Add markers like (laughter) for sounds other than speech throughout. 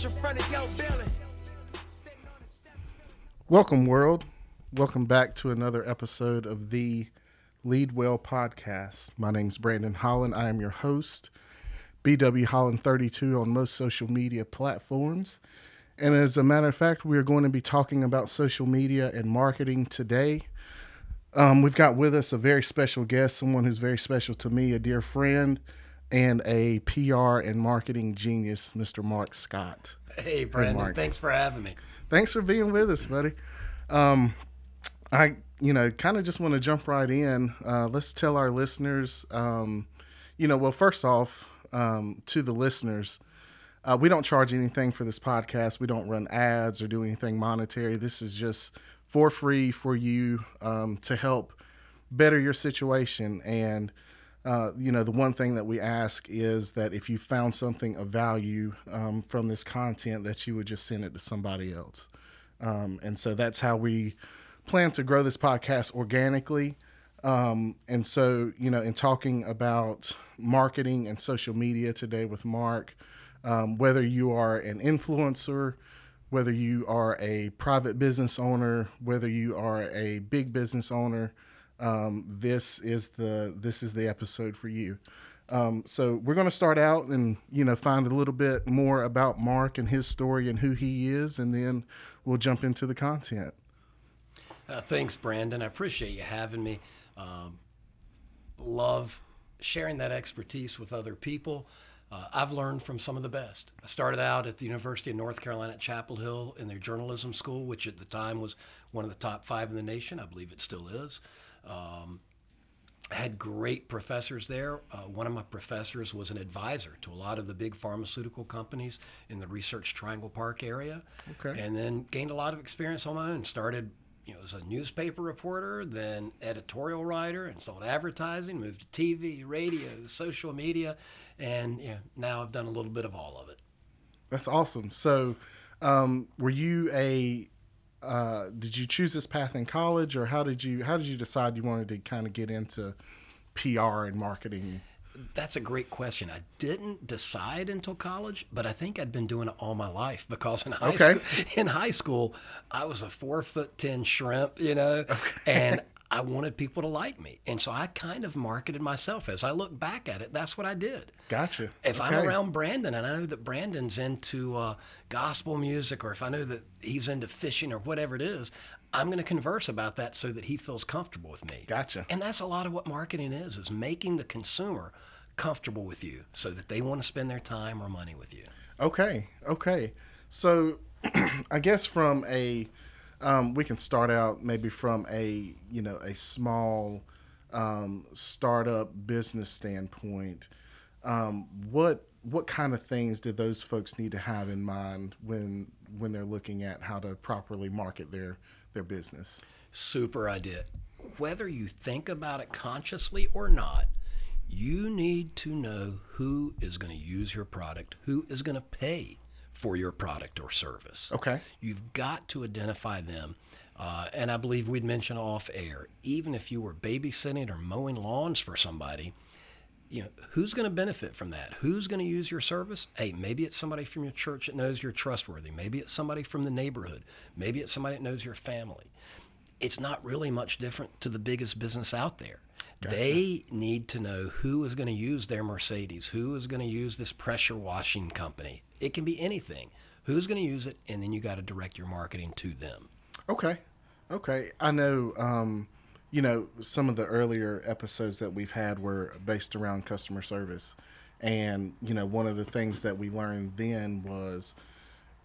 switch in front of your. Welcome, world. Welcome back to another episode of the Lead Well podcast. My name's Brandon Holland. I am your host, BW Holland 32 on most social media platforms. And as a matter of fact, we are going to be talking about social media and marketing today. Um, we've got with us a very special guest, someone who's very special to me, a dear friend, and a PR and marketing genius, Mr. Mark Scott. Hey, Brandon. Thanks for having me. Thanks for being with us, buddy. Um, I, you know, kind of just want to jump right in. Uh, let's tell our listeners, um, you know, well, first off, um, to the listeners, uh, we don't charge anything for this podcast. We don't run ads or do anything monetary. This is just for free for you um, to help better your situation. And, uh, you know, the one thing that we ask is that if you found something of value um, from this content, that you would just send it to somebody else. Um, and so that's how we plan to grow this podcast organically. Um, and so, you know, in talking about marketing and social media today with Mark, um, whether you are an influencer, whether you are a private business owner, whether you are a big business owner, um, this is the this is the episode for you. Um, so we're going to start out and you know find a little bit more about Mark and his story and who he is, and then we'll jump into the content. Uh, thanks, Brandon. I appreciate you having me. Um, love sharing that expertise with other people. Uh, I've learned from some of the best. I started out at the University of North Carolina at Chapel Hill in their journalism school, which at the time was one of the top five in the nation. I believe it still is. Um, I had great professors there. Uh, one of my professors was an advisor to a lot of the big pharmaceutical companies in the Research Triangle Park area. Okay. And then gained a lot of experience on my own. Started, you know, as a newspaper reporter, then editorial writer, and sold advertising. Moved to TV, radio, social media, and you know, now I've done a little bit of all of it. That's awesome. So, um, were you a uh, did you choose this path in college, or how did you how did you decide you wanted to kind of get into PR and marketing? That's a great question. I didn't decide until college, but I think I'd been doing it all my life because in high Okay. school, (laughs) in high school, I was a four foot ten shrimp, you know, and I wanted people to like me, and so I kind of marketed myself. As I look back at it, that's what I did. Gotcha. If I'm around Brandon and I know that Brandon's into uh, gospel music, or if I know that he's into fishing or whatever it is, I'm going to converse about that so that he feels comfortable with me. Gotcha. And that's a lot of what marketing is: is making the consumer comfortable with you, so that they want to spend their time or money with you. Okay, okay. So, (clears throat) I guess from a, um, we can start out maybe from a you know a small um, startup business standpoint. Um, what what kind of things do those folks need to have in mind when when they're looking at how to properly market their their business? Super idea. Whether you think about it consciously or not, you need to know who is going to use your product, who is going to pay for your product or service. Okay. You've got to identify them. Uh, and I believe we'd mentioned off air, even if you were babysitting or mowing lawns for somebody, you know, who's going to benefit from that? Who's going to use your service? Hey, maybe it's somebody from your church that knows you're trustworthy. Maybe it's somebody from the neighborhood. Maybe it's somebody that knows your family. It's not really much different to the biggest business out there. They need to know who is going to use their Mercedes, who is going to use this pressure washing company. It can be anything. Who's going to use it? And then you got to direct your marketing to them. Okay. Okay. I know, um, you know, some of the earlier episodes that we've had were based around customer service. And, you know, one of the things that we learned then was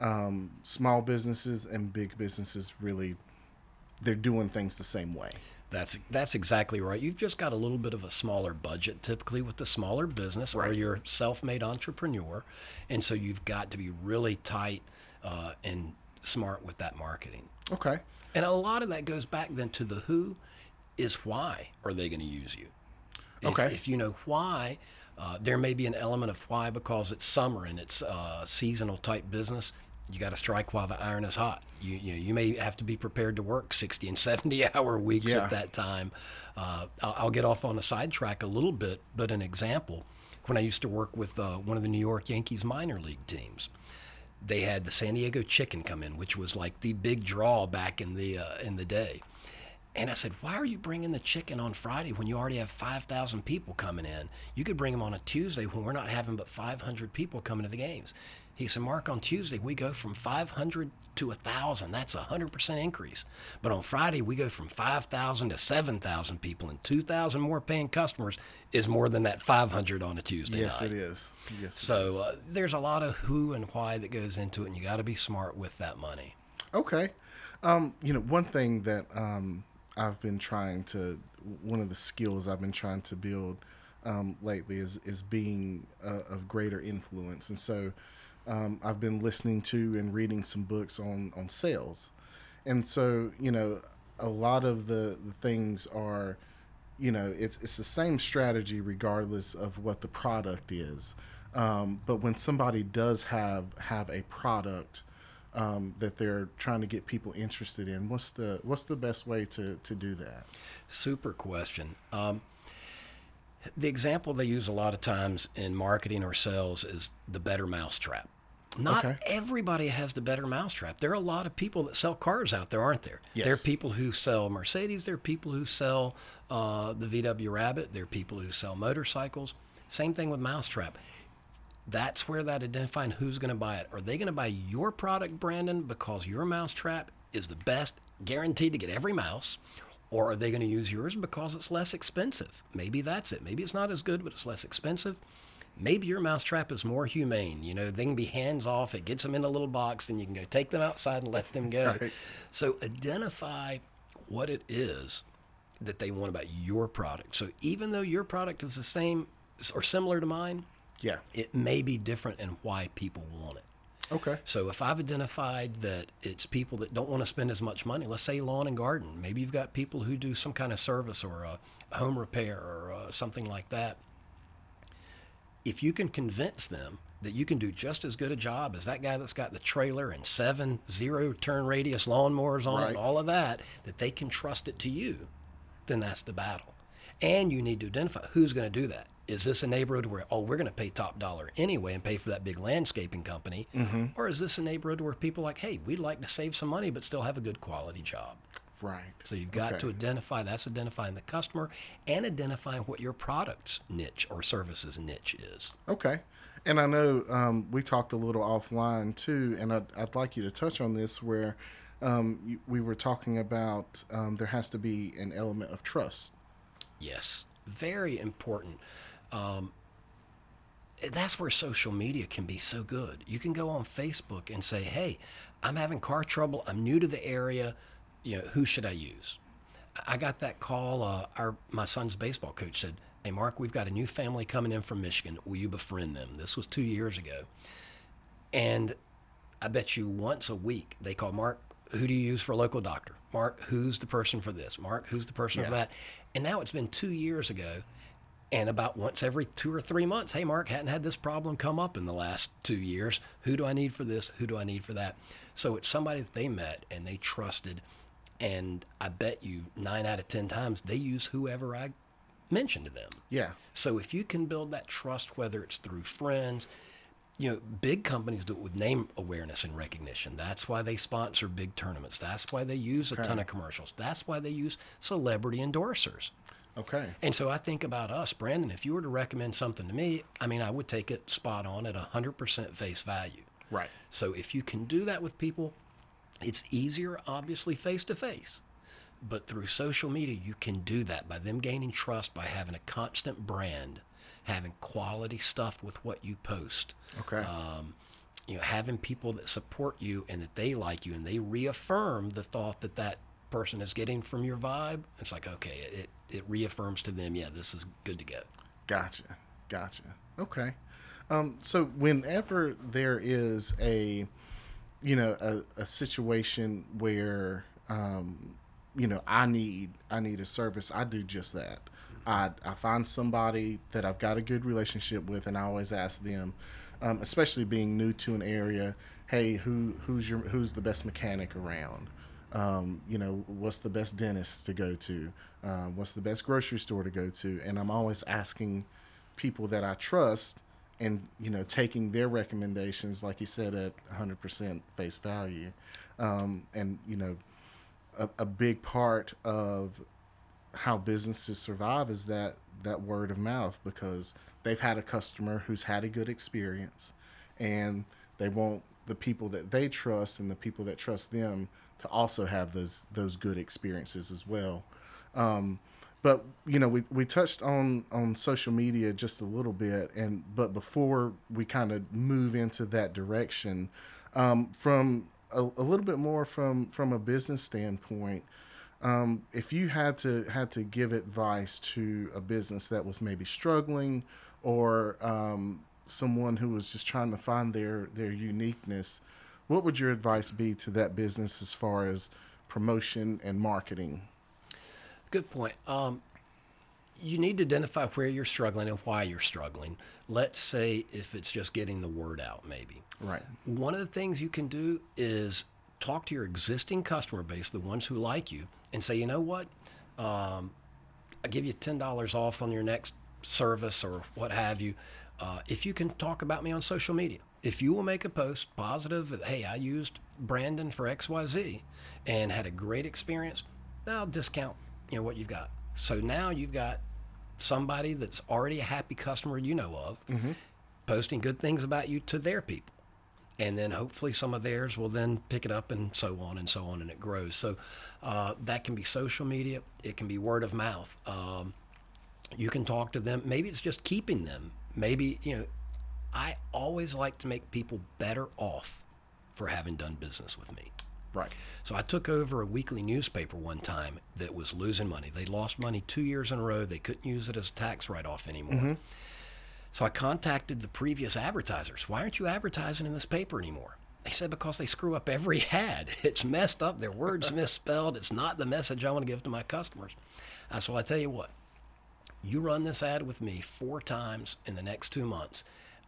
um, small businesses and big businesses really, they're doing things the same way. That's that's exactly right. You've just got a little bit of a smaller budget typically with the smaller business or Right. you're self-made entrepreneur, and so you've got to be really tight uh, and smart with that marketing. Okay. And a lot of that goes back then to the who is why are they going to use you? If, Okay. If you know why, uh, there may be an element of why because it's summer and it's uh, seasonal type business. You got to strike while the iron is hot. You, you, know, you may have to be prepared to work 60 and 70 (laughs) hour weeks Yeah. at that time. Uh, I'll, I'll get off on a sidetrack a little bit, but an example when I used to work with uh, one of the New York Yankees minor league teams, they had the San Diego Chicken come in, which was like the big draw back in the uh, in the day. And I said, "Why are you bringing the chicken on Friday when you already have 5,000 people coming in? You could bring them on a Tuesday when we're not having but 500 people coming to the games." He said, "Mark, on Tuesday we go from 500 to 1,000. That's a 100% increase. But on Friday we go from 5,000 to 7,000 people, and 2,000 more paying customers is more than that 500 on a Tuesday Yes, night." it is. Yes. it is. So uh, there's a lot of who and why that goes into it, and you got to be smart with that money. Okay. Um, you know, one thing that um, I've been trying to, one of the skills I've been trying to build um, lately is is being uh, of greater influence, and so um, I've been listening to and reading some books on on sales, and so you know, a lot of the, the things are, you know, it's it's the same strategy regardless of what the product is, um, but when somebody does have have a product um, that they're trying to get people interested in. What's the what's the best way to to do that? Super question. Um, the example they use a lot of times in marketing or sales is the better mousetrap. Not Okay. everybody has the better mousetrap. There are a lot of people that sell cars out there, aren't there? There are people who sell Mercedes. There are people who sell uh, the VW Rabbit. There are people who sell motorcycles. Same thing with mousetrap. That's where that identifying who's going to buy it. Are they going to buy your product, Brandon, because your mousetrap is the best, guaranteed to get every mouse? Or are they going to use yours because it's less expensive? Maybe that's it. Maybe it's not as good, but it's less expensive. Maybe your mousetrap is more humane. You know, they can be hands off. It gets them in a little box, and you can go take them outside and let them go. (laughs) Right. So identify what it is that they want about your product. So even though your product is the same or similar to mine, Yeah. it may be different in why people want it. Okay. So if I've identified that it's people that don't want to spend as much money, let's say lawn and garden, maybe you've got people who do some kind of service or a home repair or uh, something like that. If you can convince them that you can do just as good a job as that guy that's got the trailer and seven zero turn radius lawnmowers on it Right. and all of that, that they can trust it to you, then that's the battle. And you need to identify who's going to do that. Is this a neighborhood where, oh, we're going to pay top dollar anyway and pay for that big landscaping company? Mm-hmm. Or is this a neighborhood where people are like, hey, we'd like to save some money but still have a good quality job? Right. So you've got Okay. to identify that's identifying the customer and identifying what your product's niche or services niche is. Okay. And I know um, we talked a little offline too, and I'd, I'd like you to touch on this where um, we were talking about um, there has to be an element of trust. Yes, very important. Um, that's where social media can be so good. You can go on Facebook and say, "Hey, I'm having car trouble. I'm new to the area. You know, who should I use?" I got that call. Uh, our my son's baseball coach said, "Hey, Mark, we've got a new family coming in from Michigan. Will you befriend them?" This was two years ago, and I bet you once a week they call Mark. Who do you use for a local doctor? Mark, who's the person for this? Mark, who's the person for that? And now it's been two years ago, and about once every two or three months, hey, Mark, hadn't had this problem come up in the last two years. Who do I need for this? Who do I need for that? So it's somebody that they met and they trusted, and I bet you nine out of ten times they use whoever I mentioned to them. Yeah. So if you can build that trust, whether it's through friends, you know, big companies do it with name awareness and recognition. That's why they sponsor big tournaments. That's why they use a ton of commercials. That's why they use celebrity endorsers. Okay. And so I think about us, Brandon, if you were to recommend something to me, I mean, I would take it spot on at 100% face value. Right. So if you can do that with people, it's easier, obviously, face to face. But through social media, you can do that by them gaining trust by having a constant brand, having quality stuff with what you post. Okay. Um, you know, having people that support you and that they like you and they reaffirm the thought that that person is getting from your vibe. It's like, okay, it, it reaffirms to them, yeah, this is good to go. Gotcha. Gotcha. Okay. Um, so whenever there is a, you know, a, a situation where, um, you know, I need I need a service, I do just that. I I find somebody that I've got a good relationship with, and I always ask them, um, especially being new to an area. Hey, who who's your who's the best mechanic around? Um, you know, what's the best dentist to go to? Uh, what's the best grocery store to go to? And I'm always asking people that I trust and you know taking their recommendations like you said at 100% face value um, and you know a, a big part of how businesses survive is that that word of mouth because they've had a customer who's had a good experience and they want the people that they trust and the people that trust them to also have those those good experiences as well. Um, but you know we, we touched on on social media just a little bit and but before we kind of move into that direction um, from a, a, little bit more from from a business standpoint um, if you had to had to give advice to a business that was maybe struggling or um, someone who was just trying to find their their uniqueness what would your advice be to that business as far as promotion and marketing Good point. Um, you need to identify where you're struggling and why you're struggling. Let's say if it's just getting the word out, maybe. Right. One of the things you can do is talk to your existing customer base, the ones who like you, and say, you know what? Um, I give you ten dollars off on your next service or what have you. Uh, if you can talk about me on social media, if you will make a post positive, hey, I used Brandon for X Y Z and had a great experience, I'll discount you know what you've got. So now you've got somebody that's already a happy customer you know of, mm-hmm. posting good things about you to their people. And then hopefully some of theirs will then pick it up and so on and so on, and it grows. So uh, that can be social media, it can be word of mouth. Um, you can talk to them. Maybe it's just keeping them. Maybe, you know, I always like to make people better off for having done business with me. Right. So I took over a weekly newspaper one time that was losing money. They lost money two years in a row. They couldn't use it as a tax write off anymore. Mm-hmm. So I contacted the previous advertisers. Why aren't you advertising in this paper anymore? They said because they screw up every (laughs) ad. It's messed up. Their words misspelled. It's not the message I want to give to my customers. Uh, so I tell you what, you run this ad with me four times in the next two months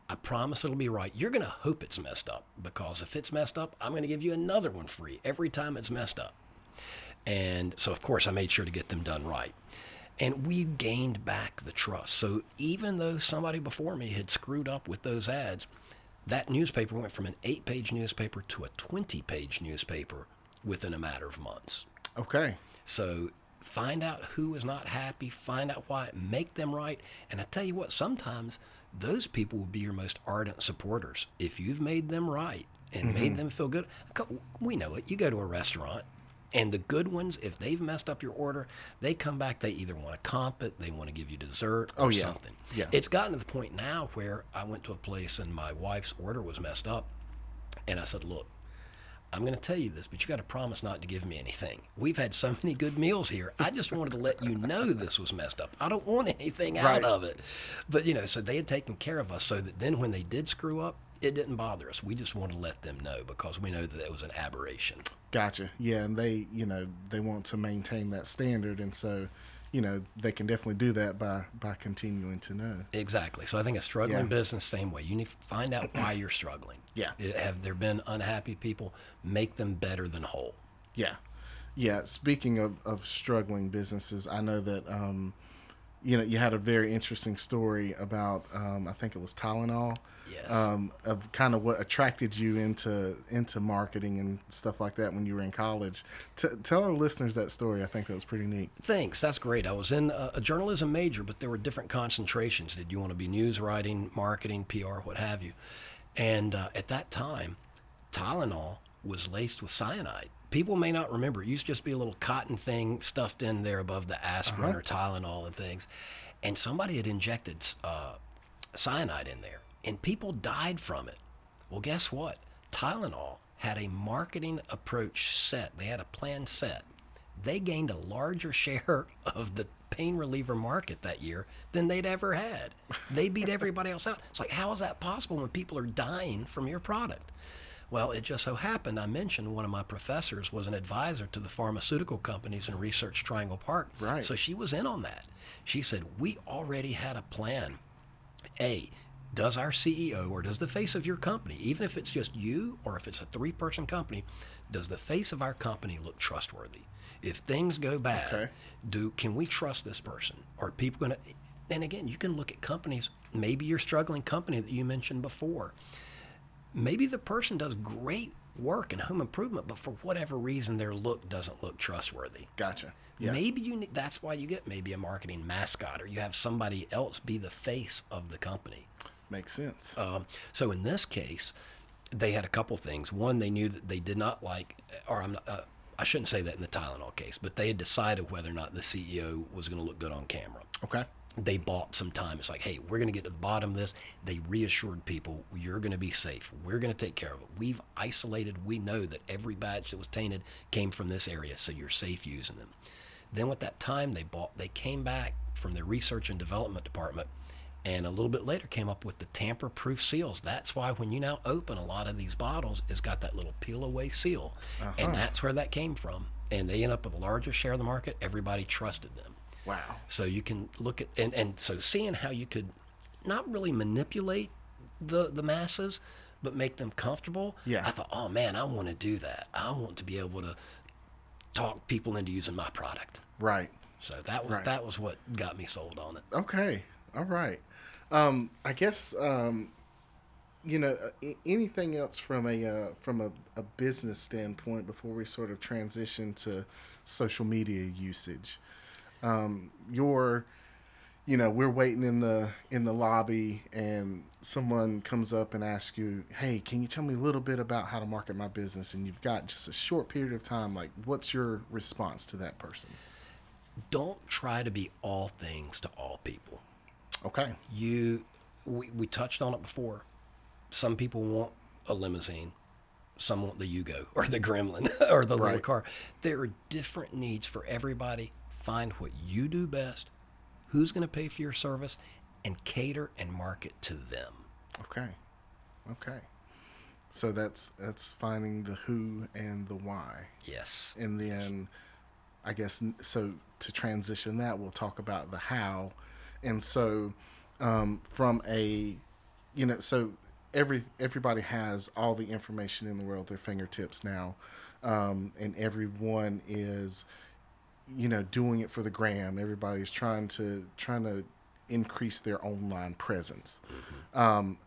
I promise it'll be right. You're going to hope it's messed up because if it's messed up, I'm going to give you another one free every time it's messed up. And so, of course, I made sure to get them done right. And we gained back the trust. So even though somebody before me had screwed up with those ads, that newspaper went from an eight page newspaper to a 20 page newspaper within a matter of months. Okay. So find out who is not happy, find out why, make them right. And I tell you what, sometimes those people will be your most ardent supporters. If you've made them right and mm-hmm. made them feel good, we know it. You go to a restaurant, and the good ones, if they've messed up your order, they come back. They either want to comp it, they want to give you dessert, or oh, yeah. something. Yeah. It's gotten to the point now where I went to a place and my wife's order was messed up, and I said, "Look, I'm going to tell you this, but you got to promise not to give me anything. We've had so many good meals here. I just wanted to let you know this was messed up. I don't want anything out right. of it. But, you know, so they had taken care of us so that then when they did screw up, it didn't bother us. We just wanted to let them know because we know that it was an aberration. Gotcha. Yeah. And they, you know, they want to maintain that standard. And so, you know they can definitely do that by by continuing to know. Exactly. So i think a struggling yeah. business same way. You need to find out why you're struggling. (clears throat) Yeah. Have there been unhappy people? Make them better than whole. Yeah. Yeah. Speaking of, of struggling businesses i know that um, you know you had a very interesting story about um, i think it was tylenol yes. um, of kind of what attracted you into into marketing and stuff like that when you were in college. T- tell our listeners that story. I think that was pretty neat. Thanks. That's great. I was in a, a journalism major, but there were different concentrations. Did you want to be news writing, marketing, PR, what have you? And uh, at that time, Tylenol was laced with cyanide. People may not remember. It used to just be a little cotton thing stuffed in there above the aspirin uh-huh. or Tylenol and things. And somebody had injected uh, cyanide in there and people died from it. Well, guess what? Tylenol had a marketing approach set, they had a plan set. They gained a larger (laughs) share of the pain reliever market that year than they'd ever had. They beat everybody else out. It's like, how is that possible when people are dying from your product? Well, it just so happened I mentioned one of my professors was an advisor to the pharmaceutical companies in Research Triangle Park. Right. So she was in on that. She said, We already had a plan. A, does our CEO or does the face of your company, even if it's just you or if it's a three person company, does the face of our company look trustworthy? If things go bad, Okay. do can we trust this person? Are people going to? And again, you can look at companies. Maybe your struggling company that you mentioned before. Maybe the person does great work in home improvement, but for whatever reason, their look doesn't look trustworthy. Gotcha. Yeah. Maybe you need, that's why you get maybe a marketing mascot or you have somebody else be the face of the company. Makes sense. Um, so in this case, they had a couple things. One, they knew that they did not like, or I'm not, uh, I shouldn't say that in the Tylenol case, but they had decided whether or not the CEO was going to look good on camera. okay. They bought some time. It's like, hey, we're going to get to the bottom of this. They reassured people, you're going to be safe. We're going to take care of it. We've isolated. We know that every batch that was tainted came from this area, so you're safe using them. Then with that time they bought, they came back from their research and development department and a little bit later came up with the tamper proof seals. That's why when you now open a lot of these bottles, it's got that little peel away seal. And uh-huh. that's where that came from. And they end up with the largest share of the market. Everybody trusted them. Wow. So you can look at and, and so seeing how you could not really manipulate the the masses, but make them comfortable. Yeah. I thought, oh man, I want to do that. I want to be able to talk people into using my product. Right. So that was Right. that was what got me sold on it. Okay. All right. Um, I guess um, you know uh, anything else from a uh, from a, a business standpoint before we sort of transition to social media usage. Um, your you know we're waiting in the in the lobby and someone comes up and asks you hey can you tell me a little bit about how to market my business? And you've got just a short period of time like what's your response to that person? Don't try to be all things to all people. okay. You we, we touched on it before. Some people want a limousine. Some want the yugo or the gremlin (laughs) or the little car. There are different needs for everybody find what you do best who's going to pay for your service and cater and market to them Okay. Okay. So that's that's finding the who and the why. yes And then I guess so to transition that we'll talk about the how. And so um, from a you know so every everybody has all the information in the world at their fingertips now. Um, and everyone is you know doing it for the gram. Everybody's trying to trying to increase their online presence. Um,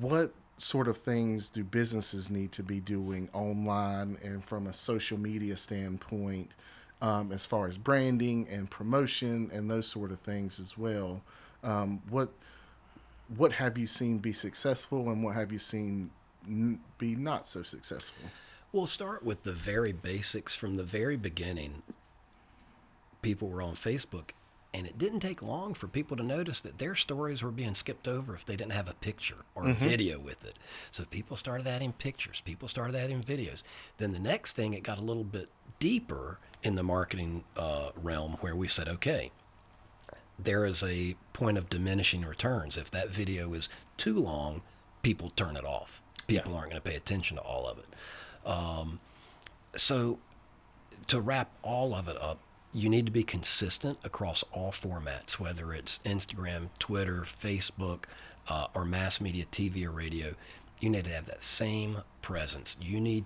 what sort of things do businesses need to be doing online and from a social media standpoint um, as far as branding and promotion and those sort of things as well? Um, what what have you seen be successful and what have you seen n- be not so successful? We'll start with the very basics from the very beginning. People were on Facebook, and it didn't take long for people to notice that their stories were being skipped over if they didn't have a picture or a video with it. So people started adding pictures, people started adding videos. Then the next thing, it got a little bit deeper in the marketing uh, realm where we said, okay, there is a point of diminishing returns. If that video is too long, people turn it off. People aren't going to pay attention to all of it. Um, so, to wrap all of it up, you need to be consistent across all formats, whether it's Instagram, Twitter, Facebook, uh, or mass media, TV or radio. You need to have that same presence. You need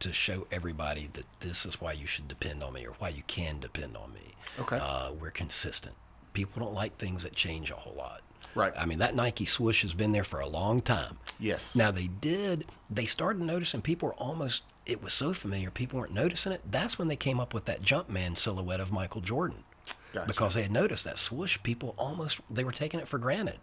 to show everybody that this is why you should depend on me or why you can depend on me. Okay. Uh, we're consistent. People don't like things that change a whole lot. Right. I mean, that Nike swoosh has been there for a long time. yes Now they did. They started noticing people were almost. It was so familiar, people weren't noticing it. That's when they came up with that Jumpman silhouette of Michael Jordan, Gotcha. because they had noticed that swoosh. People almost they were taking it for granted.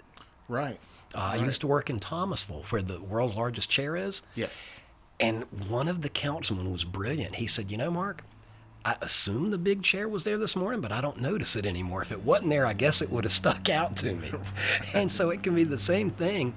right Uh, I used to work in Thomasville, where the world's largest chair is, yes and one of the councilmen was brilliant. He said, "You know, Mark." I assume the big chair was there this morning, but I don't notice it anymore. If it wasn't there, I guess it would have (laughs) stuck out to me. and so it can be the same thing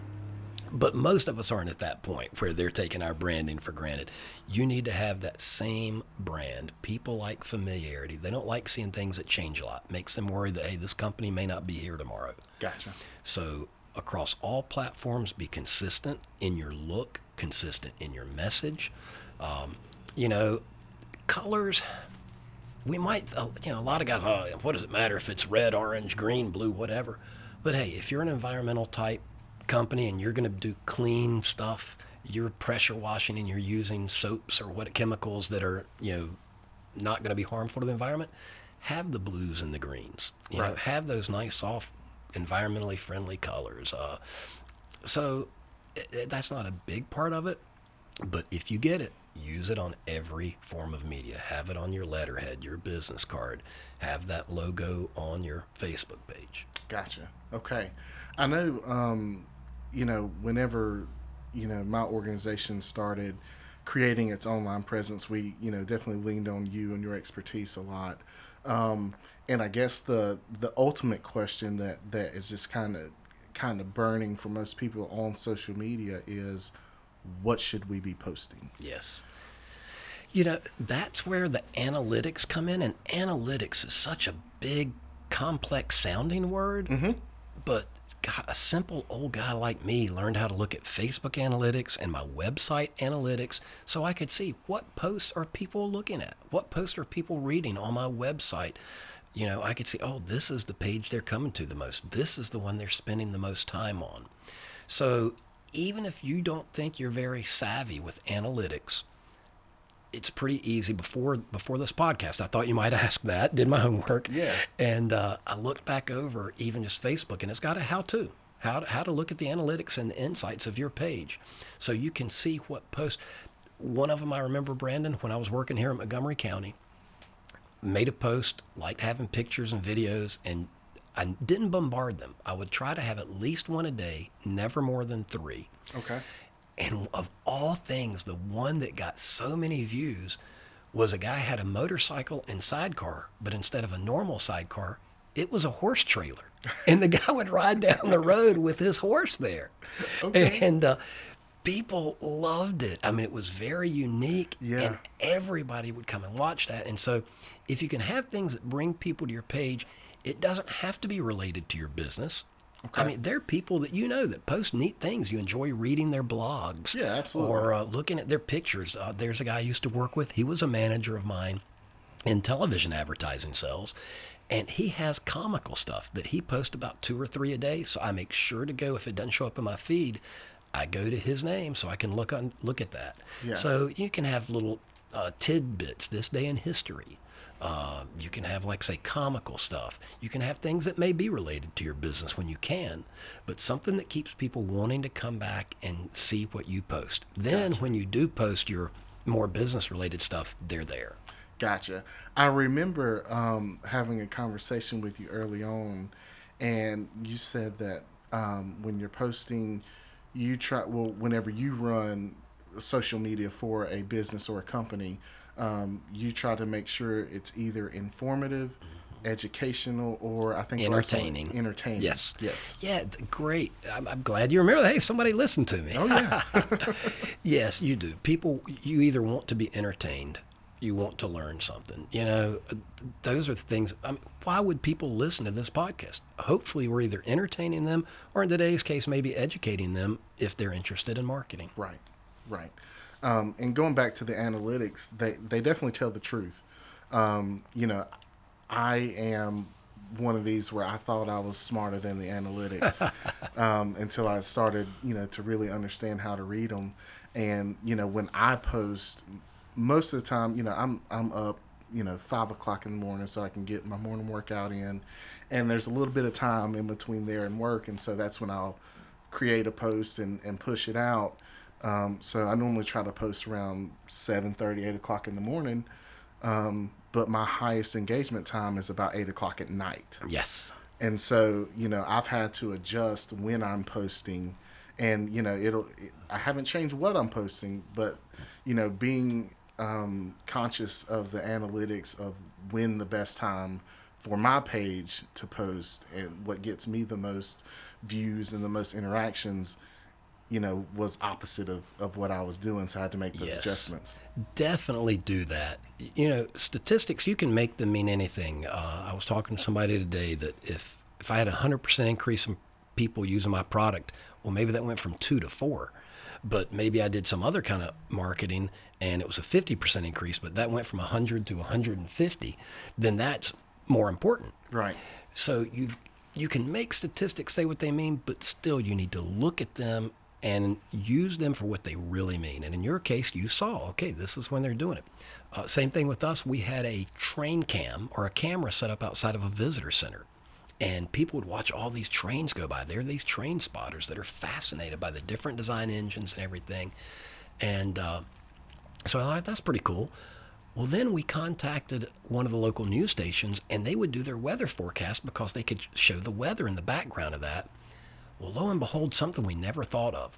but most of us aren't at that point where they're taking our branding for granted. You need to have that same brand. People like familiarity. They don't like seeing things that change a lot. Makes them worry that hey, this company may not be here tomorrow. gotcha So across all platforms, be consistent in your look, consistent in your message. Um, you know, colors. We might, uh, you know, a lot of guys. Oh, what does it matter if it's red, orange, green, blue, whatever? But hey, if you're an environmental type, company and you're going to do clean stuff, you're pressure washing and you're using soaps or what chemicals that are, you know, not going to be harmful to the environment, have the blues and the greens. You know, have those nice, soft, environmentally friendly colors. Uh, so i i- that's not a big part of it, but if you get it, use it on every form of media. Have it on your letterhead, your business card. Have that logo on your Facebook page. Gotcha. Okay. I know, um, you know, whenever, you know, my organization started creating its online presence, we, you know, definitely leaned on you and your expertise a lot. Um, and I guess the the ultimate question that that is just kind of kind of burning for most people on social media is what should we be posting? Yes. You know, that's where the analytics come in, and analytics is such a big, complex sounding word. Mm-hmm. But God, a simple old guy like me learned how to look at Facebook analytics and my website analytics so I could see what posts are people looking at, what posts are people reading on my website. You know, I could see, oh, this is the page they're coming to the most. This is the one they're spending the most time on. So even if you don't think you're very savvy with analytics, it's pretty easy before before this podcast. I thought you might (laughs) ask that. Did my homework. Yeah. And uh, I looked back over even just Facebook, and it's got a how-to how to, how to look at the analytics and the insights of your page, so you can see what posts. One of them I remember, Brandon, when I was working here in Montgomery County, made a post, liked having pictures and videos, and I didn't bombard them. I would try to have at least one a day, never more than three. Okay. And of all things, the one that got so many views was a guy had a motorcycle and sidecar, but instead of a normal sidecar, it was a horse trailer. (laughs) And the guy would ride down the road with his horse there. Okay. And uh, people loved it. I mean, it was very unique. Yeah. And everybody would come and watch that. And so, if you can have things that bring people to your page, it doesn't have to be related to your business. I mean, there are people that you know that post neat things. You enjoy reading their blogs. Yeah, absolutely. Or uh, looking at their pictures. Uh, there's a guy I used to work with. He was a manager of mine in television advertising sales. And he has comical stuff that he posts about two or three a day. So I make sure to go, if it doesn't show up in my feed, I go to his name so I can look on look at that. Yeah. So you can have little uh, tidbits, this day in history. Uh, you can have, like, say, comical stuff. You can have things that may be related to your business when you can, but something that keeps people wanting to come back and see what you post. Then, when you do post your more business related stuff, they're there. Gotcha. I remember um, having a conversation with you early on, and you said that um, when you're posting, you try well whenever you run social media for a business or a company, um, you try to make sure it's either informative, educational, or I think Entertaining. Entertaining. Yes. Yes. Yeah, great. I'm, I'm glad you remember that. Hey, somebody listened to me. Oh yeah. (laughs) Yes, you do. People, you either want to be entertained, you want to learn something. You know, uh, those are the things. I mean, why would people listen to this podcast? Hopefully, we're either entertaining them or, in today's case, maybe educating them if they're interested in marketing. Right, right. Um, and going back to the analytics, they, they definitely tell the truth. Um, you know, I am one of these where I thought I was smarter than the analytics (laughs) um, until I started, you know, to really understand how to read them. And you know, when I post, most of the time, you know, I'm I'm up, you know, five o'clock in the morning so I can get my morning workout in, and there's a little bit of time in between there and work, and so that's when I'll create a post and, and push it out. Um, so I normally try to post around 7.30, 8 o'clock in the morning. Um, but my highest engagement time is about 8 o'clock at night. Yes. And so, you know, I've had to adjust when I'm posting. And, you know, it'll, it, I haven't changed what I'm posting, but, you know, being um, conscious of the analytics of when the best time for my page to post and what gets me the most views and the most interactions, you know, was opposite of, of what I was doing. So I had to make those Yes. adjustments. Definitely do that. You know, statistics you can make them mean anything. Uh, I was talking to somebody today that if if I had a hundred percent increase in people using my product, well, maybe that went from two to four. But maybe I did some other kind of marketing and it was a fifty percent increase, but that went from hundred to hundred and fifty. Then that's more important. Right. So you've you can make statistics say what they mean, but still you need to look at them and use them for what they really mean. And in your case, you saw, okay, this is when they're doing it. Uh, same thing with us. We had a train cam or a camera set up outside of a visitor center. And people would watch all these trains go by. There are these train spotters that are fascinated by the different design engines and everything. And uh, so I thought, that's pretty cool. Well, then we contacted one of the local news stations, and they would do their weather forecast because they could show the weather in the background of that. Well, lo and behold, something we never thought of.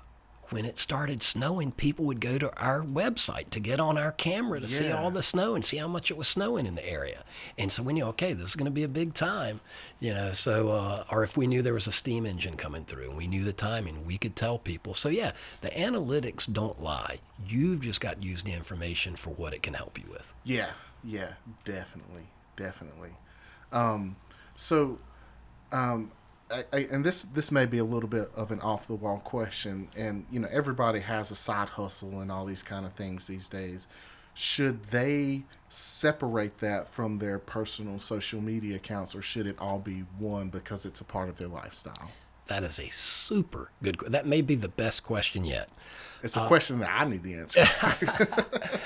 When it started snowing, people would go to our website to get on our camera to see all the snow and see how much it was snowing in the area. And so we knew, okay, this is going to be a big time, you know. So, uh, or if we knew there was a steam engine coming through and we knew the timing, we could tell people. So, yeah, the analytics don't lie. You've just got to use the information for what it can help you with. Yeah, yeah, definitely, definitely. Um, so, um, I, I, and this this may be a little bit of an off the wall question, and you know everybody has a side hustle and all these kind of things these days. Should they separate that from their personal social media accounts, or should it all be one because it's a part of their lifestyle? That is a super good. That may be the best question yet. It's a uh, question that I need the answer. (laughs)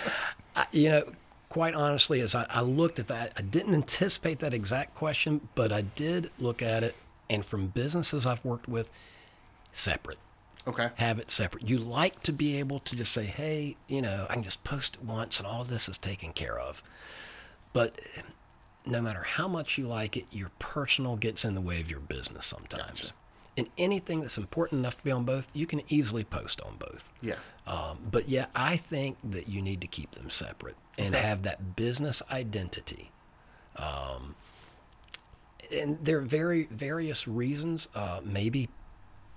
You know, quite honestly, as I, I looked at that, I didn't anticipate that exact question, but I did look at it, and from businesses I've worked with, separate. okay. Have it separate. You like to be able to just say, hey, you know, I can just post it once and all of this is taken care of. But no matter how much you like it, your personal gets in the way of your business sometimes. Gotcha. And anything that's important enough to be on both, you can easily post on both. Yeah. Um, but yeah, I think that you need to keep them separate and have that business identity. Um, and there are very various reasons. Uh, maybe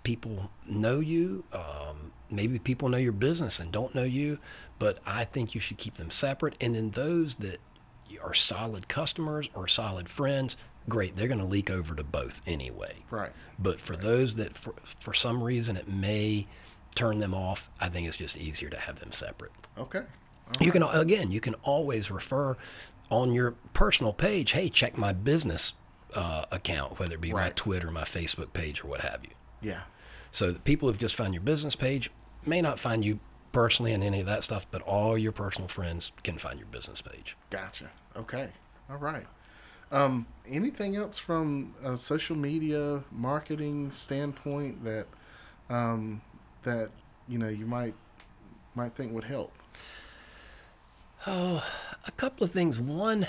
people know you. Um, maybe people know your business and don't know you. But I think you should keep them separate. And then those that are solid customers or solid friends, great. They're going to leak over to both anyway. Right. But for those that, for, for some reason, it may turn them off, I think it's just easier to have them separate. Okay. You can, again, you can always refer on your personal page, hey, check my business uh, account, whether it be my Right. Twitter, my Facebook page, or what have you. Yeah. So the people who've just found your business page may not find you personally in any of that stuff, but all your personal friends can find your business page. Gotcha. Okay. All right. Um, anything else from a social media marketing standpoint that um, that you know you might might think would help? Oh, a couple of things. One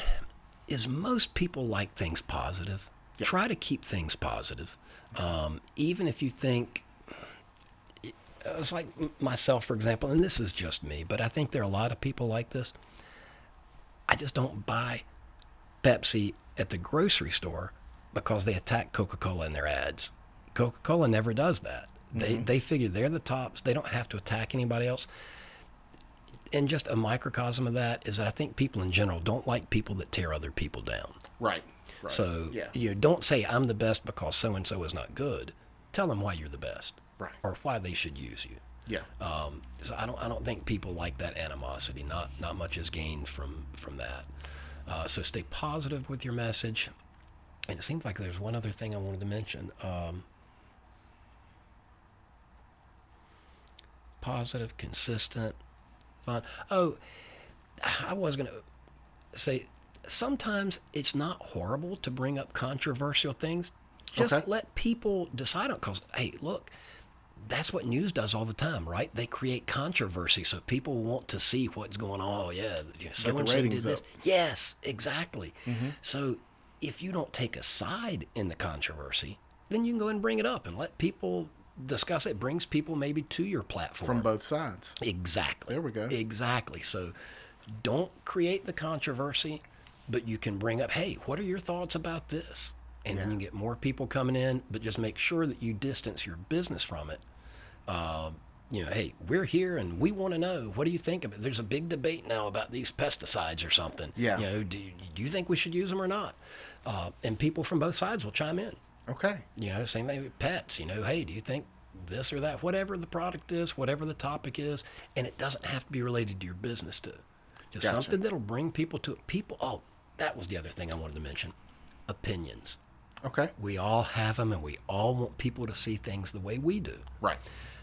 is most people like things positive. Yeah. Try to keep things positive. Um, even if you think, it's like myself, for example, and this is just me, but I think there are a lot of people like this. I just don't buy Pepsi at the grocery store because they attack Coca Cola in their ads. Coca Cola never does that. They, they figure they're the tops. They don't have to attack anybody else and just a microcosm of that is that I think people in general don't like people that tear other people down. Right. right. So yeah. you know, don't say I'm the best because so and so is not good. Tell them why you're the best, Right. or why they should use you. Yeah. Um, so I don't I don't think people like that animosity. Not not much is gained from from that. Uh, so stay positive with your message. And it seems like there's one other thing I wanted to mention. Um, positive, consistent, fun. Oh, I was going to say sometimes it's not horrible to bring up controversial things. Just Okay. let people decide on because hey, look, that's what news does all the time, right? They create controversy so people want to see what's going on. Oh yeah, so and so did this. up. Yes, exactly. So if you don't take a side in the controversy, then you can go and bring it up and let people discuss it. Brings people maybe to your platform. From both sides. Exactly. There we go. Exactly. So don't create the controversy, but you can bring up, hey, what are your thoughts about this? And then you get more people coming in, but just make sure that you distance your business from it. Um, you know, hey, we're here and we want to know what do you think of it? There's a big debate now about these pesticides or something. Yeah. You know, do, do you think we should use them or not? Uh, and people from both sides will chime in. Okay. You know, same thing with pets. You know, hey, do you think this or that? Whatever the product is, whatever the topic is, and it doesn't have to be related to your business too. Just Gotcha. something that'll bring people to it. people. Oh, that was the other thing I wanted to mention. Opinions. Okay. We all have them, and we all want people to see things the way we do. Right.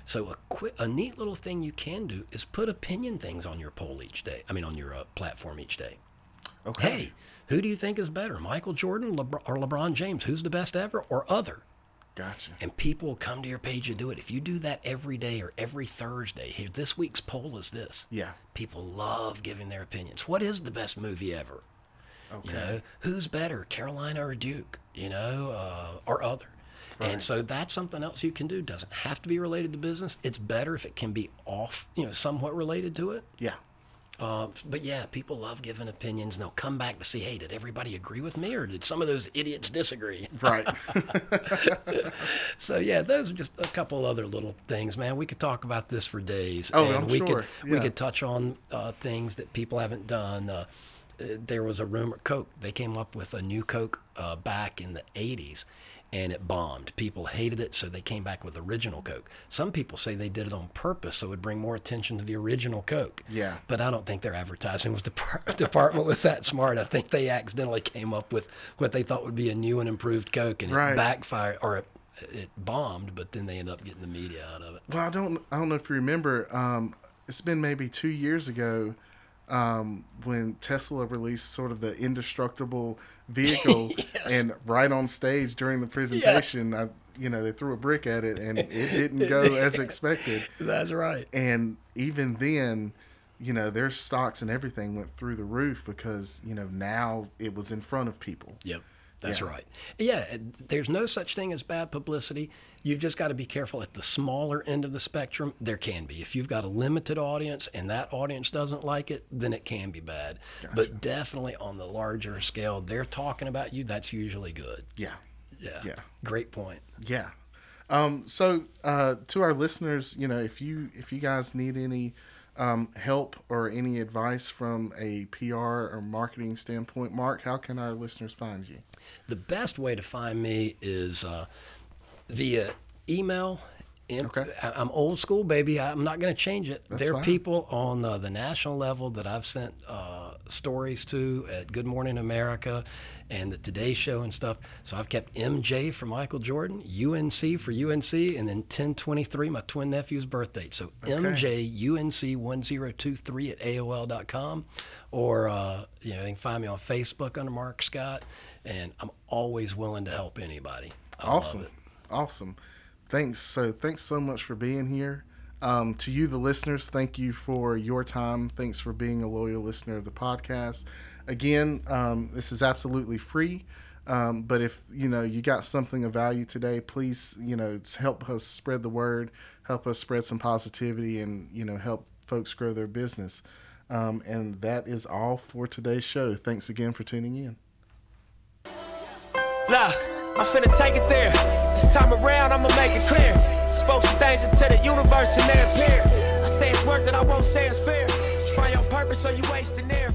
So a quick, a neat little thing you can do is put opinion things on your poll each day. I mean, on your uh, platform each day. Okay. Hey, who do you think is better, Michael Jordan Lebr- or LeBron James? Who's the best ever, or other? Gotcha. And people will come to your page and do it. If you do that every day or every Thursday, here this week's poll is this. Yeah. People love giving their opinions. What is the best movie ever? Okay. You know, who's better, Carolina or Duke? You know, uh, or other. Right. And so that's something else you can do. Doesn't have to be related to business. It's better if it can be off, you know, somewhat related to it. Yeah. Uh, but yeah, people love giving opinions, and they'll come back to see, hey, did everybody agree with me, or did some of those idiots disagree? Right. (laughs) So yeah, those are just a couple other little things, man. We could talk about this for days. Oh, and I'm we sure. Could, We could touch on uh, things that people haven't done. Uh, uh, there was a rumor, Coke. They came up with a new Coke uh, back in the '80s, and it bombed. People hated it, so they came back with original Coke. Some people say they did it on purpose so it would bring more attention to the original Coke. Yeah. But I don't think their advertising was depart- (laughs) department was that smart. I think they accidentally came up with what they thought would be a new and improved Coke, and Right. it backfired or it, it bombed. But then they ended up getting the media out of it. Well, I don't. I don't know if you remember. Um, it's been maybe two years ago um, when Tesla released sort of the indestructible (laughs) vehicle, and right on stage during the presentation, I, you know, they threw a brick at it, and it (laughs) didn't go as expected. (laughs) That's right. And even then, you know, their stocks and everything went through the roof because you know now it was in front of people. Yep. That's Yeah. right. Yeah, there's no such thing as bad publicity. You've just got to be careful at the smaller end of the spectrum. There can be. If you've got a limited audience and that audience doesn't like it, then it can be bad. But definitely on the larger scale, they're talking about you. That's usually good. Yeah. Yeah. Yeah. Great point. Yeah. Um, so uh, to our listeners, you know, if you if you guys need any um, help or any advice from a PR or marketing standpoint, Mark, how can our listeners find you? The best way to find me is uh, via email. Okay. I'm old school, baby. I'm not going to change it. That's there are fine. people on uh, the national level that I've sent uh, stories to at Good Morning America and the Today Show and stuff. So I've kept MJ for Michael Jordan, UNC for UNC, and then 1023, my twin nephew's birthday. So MJUNC1023 at AOL.com. Or, uh, you know, they can find me on Facebook under Mark Scott. And I'm always willing to help anybody. I awesome. Awesome. Thanks. So thanks so much for being here. Um, to you, the listeners, thank you for your time. Thanks for being a loyal listener of the podcast. Again, um, this is absolutely free. Um, but if you know you got something of value today, please you know help us spread the word, help us spread some positivity, and you know help folks grow their business. Um, and that is all for today's show. Thanks again for tuning in. Look, I'm finna take it there. This time around, I'ma make it clear. Spoke some things into the universe and they appear. I say it's worth it, I won't say it's fair. Find your purpose or you wasting your